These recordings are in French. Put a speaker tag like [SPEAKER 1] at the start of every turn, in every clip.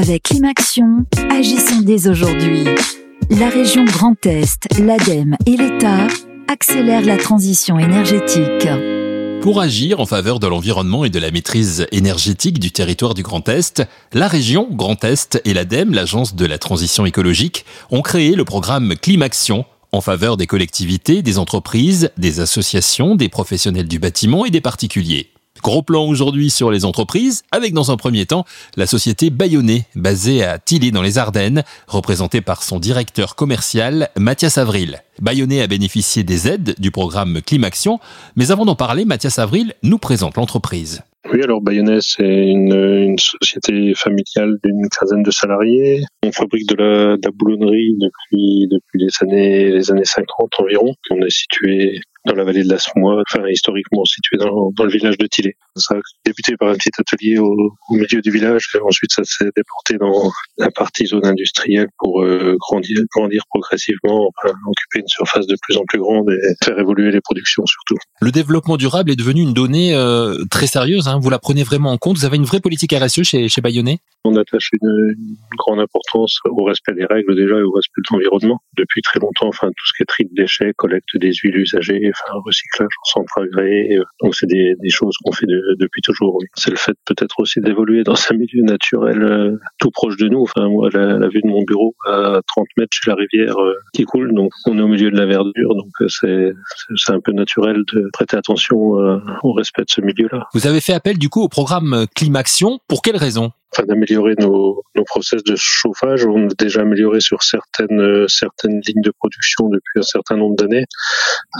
[SPEAKER 1] Avec Climaction, agissons dès aujourd'hui. La région Grand Est, l'ADEME et l'État accélèrent la transition énergétique.
[SPEAKER 2] Pour agir en faveur de l'environnement et de la maîtrise énergétique du territoire du Grand Est, la région Grand Est et l'ADEME, l'agence de la transition écologique, ont créé le programme Climaction en faveur des collectivités, des entreprises, des associations, des professionnels du bâtiment et des particuliers. Gros plan aujourd'hui sur les entreprises, avec dans un premier temps la société Bayonnais, basée à Tillé dans les Ardennes, représentée par son directeur commercial Mathias Avril. Bayonnais a bénéficié des aides du programme Climaction, mais avant d'en parler, Mathias Avril nous présente l'entreprise.
[SPEAKER 3] Oui, alors Bayonnais, c'est une, société familiale d'une quinzaine de salariés. On fabrique de la, boulonnerie depuis, depuis les années, les années 50 environ. On est situé dans la vallée de la Somois, enfin historiquement situé dans, dans le village de Tillé. Ça a débuté par un petit atelier au, au milieu du village, et ensuite ça s'est déporté dans la partie zone industrielle pour euh, grandir, grandir progressivement, enfin, occuper une surface de plus en plus grande et faire évoluer les productions surtout.
[SPEAKER 2] Le développement durable est devenu une donnée euh, très sérieuse, hein. vous la prenez vraiment en compte, vous avez une vraie politique RSE chez, chez Bayonnais?
[SPEAKER 3] On attache une, une, grande importance au respect des règles déjà et au respect de l'environnement. Depuis très longtemps, enfin tout ce qui est tri de déchets, collecte des huiles usagées, enfin recyclage en centre agréé. Donc c'est des, choses qu'on fait de, depuis toujours. C'est le fait peut-être aussi d'évoluer dans un milieu naturel euh, tout proche de nous. Enfin moi, la, la, vue de mon bureau à 30 mètres, chez la rivière euh, qui coule, donc on est au milieu de la verdure, donc euh, c'est c'est un peu naturel de prêter attention euh, au respect de ce milieu-là.
[SPEAKER 2] Vous avez fait appel du coup au programme Climaction. Pour quelles raisons
[SPEAKER 3] Enfin, d'améliorer nos, nos process de chauffage. On a déjà amélioré sur certaines certaines lignes de production depuis un certain nombre d'années.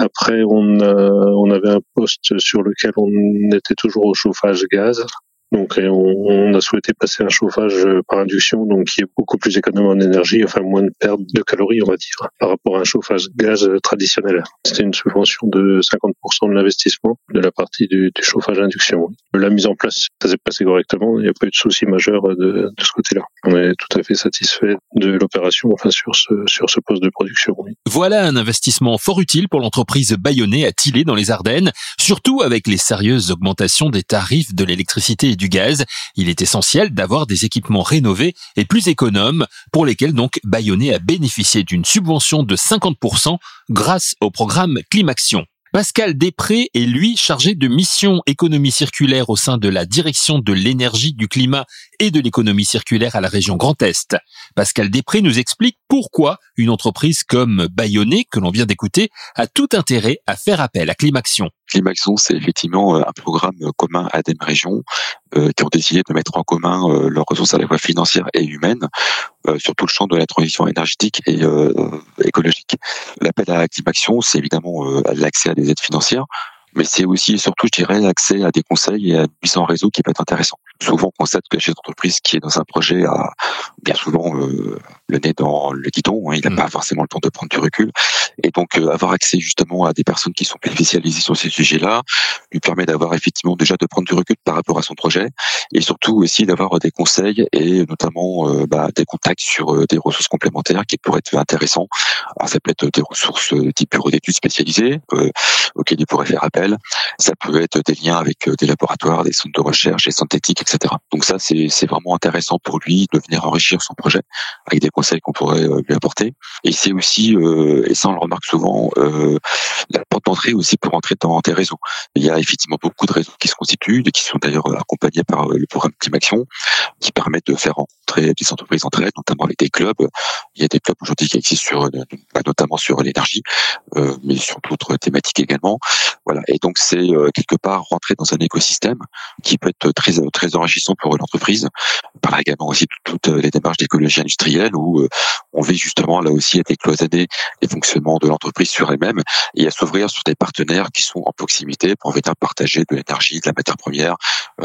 [SPEAKER 3] Après, on avait un poste sur lequel on était toujours au chauffage gaz. Donc on, a souhaité passer un chauffage par induction, donc qui est beaucoup plus économe en énergie, enfin moins de perte de calories, on va dire, par rapport à un chauffage gaz traditionnel. C'était une subvention de 50% de l'investissement de la partie du, du, chauffage induction. La mise en place, ça s'est passé correctement, il n'y a pas eu de souci majeur de, de ce côté-là. On est tout à fait satisfait de l'opération, enfin sur ce sur ce poste de production.
[SPEAKER 2] Voilà un investissement fort utile pour l'entreprise Bayonnais à Tillé dans les Ardennes, surtout avec les sérieuses augmentations des tarifs de l'électricité du gaz, il est essentiel d'avoir des équipements rénovés et plus économes pour lesquels donc a bénéficié d'une subvention de 50% grâce au programme Climaction. Pascal Després est lui chargé de mission économie circulaire au sein de la direction de l'énergie, du climat et de l'économie circulaire à la région Grand Est. Pascal Després nous explique pourquoi une entreprise comme Bayonnais, que l'on vient d'écouter, a tout intérêt à faire appel à Climaction.
[SPEAKER 4] Climaction, c'est effectivement un programme commun à des régions euh, qui ont décidé de mettre en commun euh, leurs ressources à la fois financières et humaines euh, sur tout le champ de la transition énergétique et euh, écologique. L'appel à Climaction, c'est évidemment l'accès à des aides financières, mais c'est aussi et surtout, je dirais, l'accès à des conseils et à mise en réseau qui peut être intéressant. Souvent, on constate que le chef d'entreprise qui est dans un projet a bien souvent euh, le nez dans le guidon, hein, il n'a mmh. pas forcément le temps de prendre du recul. Et donc, euh, avoir accès justement à des personnes qui sont plus spécialisées sur ces sujets-là lui permet d'avoir effectivement déjà de prendre du recul par rapport à son projet et surtout aussi d'avoir des conseils et notamment euh, bah, des contacts sur des ressources complémentaires qui pourraient être intéressants. Alors, ça peut être des ressources type bureau d'études spécialisées auxquelles il pourrait faire appel. Ça peut être des liens avec des laboratoires, des centres de recherche, des synthétiques, etc. Donc ça, c'est vraiment intéressant pour lui de venir enrichir son projet avec des conseils qu'on pourrait euh, lui apporter. Et c'est aussi, euh, et ça on le remarque souvent, euh, la d'entrée aussi pour entrer dans des réseaux. Il y a effectivement beaucoup de réseaux qui se constituent, et qui sont d'ailleurs accompagnés par le programme Team Action, qui permettent de faire rencontrer des entreprises entre elles, notamment avec des clubs. Il y a des clubs aujourd'hui qui existent sur, bah, notamment sur l'énergie, mais sur d'autres thématiques également. Voilà. Et donc c'est quelque part rentrer dans un écosystème qui peut être très très enrichissant pour l'entreprise. Par là également aussi toutes les démarches d'écologie industrielle où on veut justement là aussi à décloisonner les fonctionnements de l'entreprise sur elle-même et à s'ouvrir sur des partenaires qui sont en proximité pour venir partager de l'énergie, de la matière première,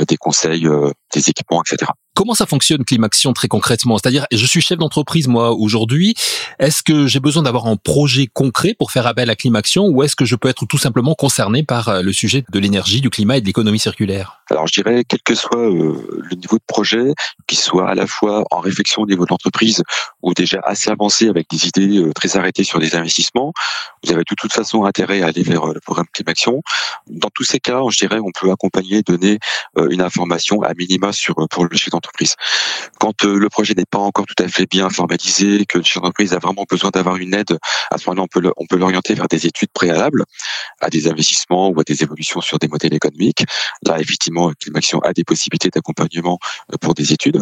[SPEAKER 4] des conseils, des équipements, etc.
[SPEAKER 2] Comment ça fonctionne Climaction très concrètement? C'est-à-dire, je suis chef d'entreprise moi aujourd'hui. Est-ce que j'ai besoin d'avoir un projet concret pour faire appel à Climaction ou est-ce que je peux être tout simplement concerné par le sujet de l'énergie, du climat et de l'économie circulaire?
[SPEAKER 4] Alors je dirais, quel que soit euh, le niveau de projet, qu'il soit à la fois en réflexion au niveau de l'entreprise ou déjà assez avancé avec des idées euh, très arrêtées sur des investissements, vous avez de toute façon intérêt à aller vers le programme Climaction. Dans tous ces cas, je dirais, on peut accompagner, donner une information à minima sur pour le chef d'entreprise. Quand le projet n'est pas encore tout à fait bien formalisé, que le chef d'entreprise a vraiment besoin d'avoir une aide, à ce moment-là, on peut l'orienter vers des études préalables, à des investissements ou à des évolutions sur des modèles économiques. Là, effectivement, Climaction a des possibilités d'accompagnement pour des études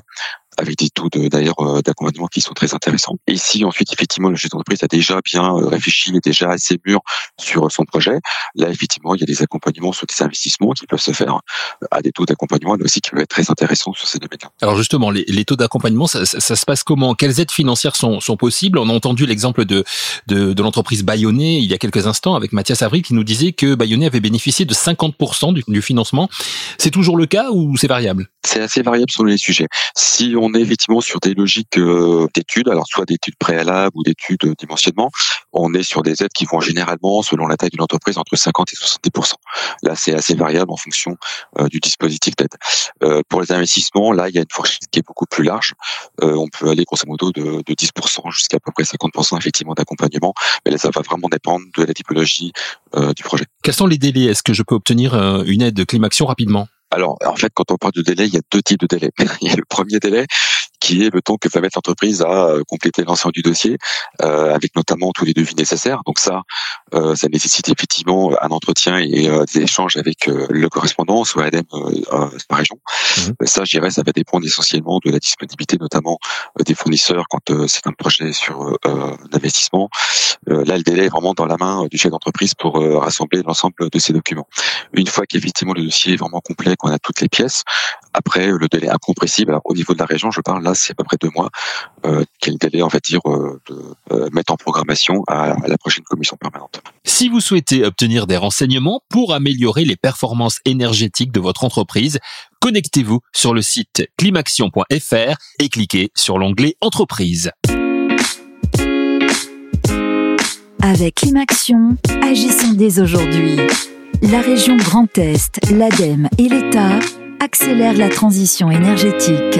[SPEAKER 4] avec des taux d'ailleurs euh, d'accompagnement qui sont très intéressants. Et si ensuite effectivement le chef d'entreprise a déjà bien euh, réfléchi, est déjà assez mûr sur son projet, là effectivement il y a des accompagnements sur des investissements qui peuvent se faire euh, à des taux d'accompagnement mais aussi qui peuvent être très intéressants sur ces domaines-là.
[SPEAKER 2] Alors justement, les, taux d'accompagnement, ça, se passe comment? Quelles aides financières sont, sont possibles? On a entendu l'exemple de, de, l'entreprise Bayonnais il y a quelques instants avec Mathias Avril qui nous disait que Bayonnais avait bénéficié de 50% du, du financement. C'est toujours le cas ou c'est variable?
[SPEAKER 4] C'est assez variable sur les sujets. Si on est effectivement sur des logiques euh, d'études, alors soit d'études préalables ou d'études euh, dimensionnement, on est sur des aides qui vont généralement, selon la taille d'une entreprise, entre 50 et 70% Là, c'est assez variable en fonction euh, du dispositif d'aide. pour les investissements, là, il y a une fourchette qui est beaucoup plus large. on peut aller grosso modo de, de 10% jusqu'à à peu près 50 effectivement d'accompagnement, mais là, ça va vraiment dépendre de la typologie du projet.
[SPEAKER 2] Quels sont les délais? Est-ce que je peux obtenir une aide de Climaction rapidement?
[SPEAKER 4] Alors, en fait, quand on parle de délai, il y a deux types de délais. Il y a le premier délai, qui est le temps que va mettre l'entreprise à euh, compléter l'ensemble du dossier, euh, avec notamment tous les devis nécessaires. Donc ça, euh, ça nécessite effectivement un entretien et des échanges avec le correspondant, soit ADEME par région. Mmh. Ça, je dirais, ça va dépendre essentiellement de la disponibilité, notamment des fournisseurs quand c'est un projet sur l'investissement. là, le délai est vraiment dans la main du chef d'entreprise pour rassembler l'ensemble de ces documents. Une fois qu'effectivement le dossier est vraiment complet, qu'on a toutes les pièces, après le délai incompressible. Alors, au niveau de la région, je parle là c'est à peu près deux mois, euh, quel délai, on va dire, euh, de euh, mettre en programmation à, la prochaine commission permanente.
[SPEAKER 2] Si vous souhaitez obtenir des renseignements pour améliorer les performances énergétiques de votre entreprise, connectez-vous sur le site climaction.fr et cliquez sur l'onglet Entreprise.
[SPEAKER 1] Avec Climaction, agissons dès aujourd'hui. La région Grand Est, l'ADEME et l'État accélèrent la transition énergétique.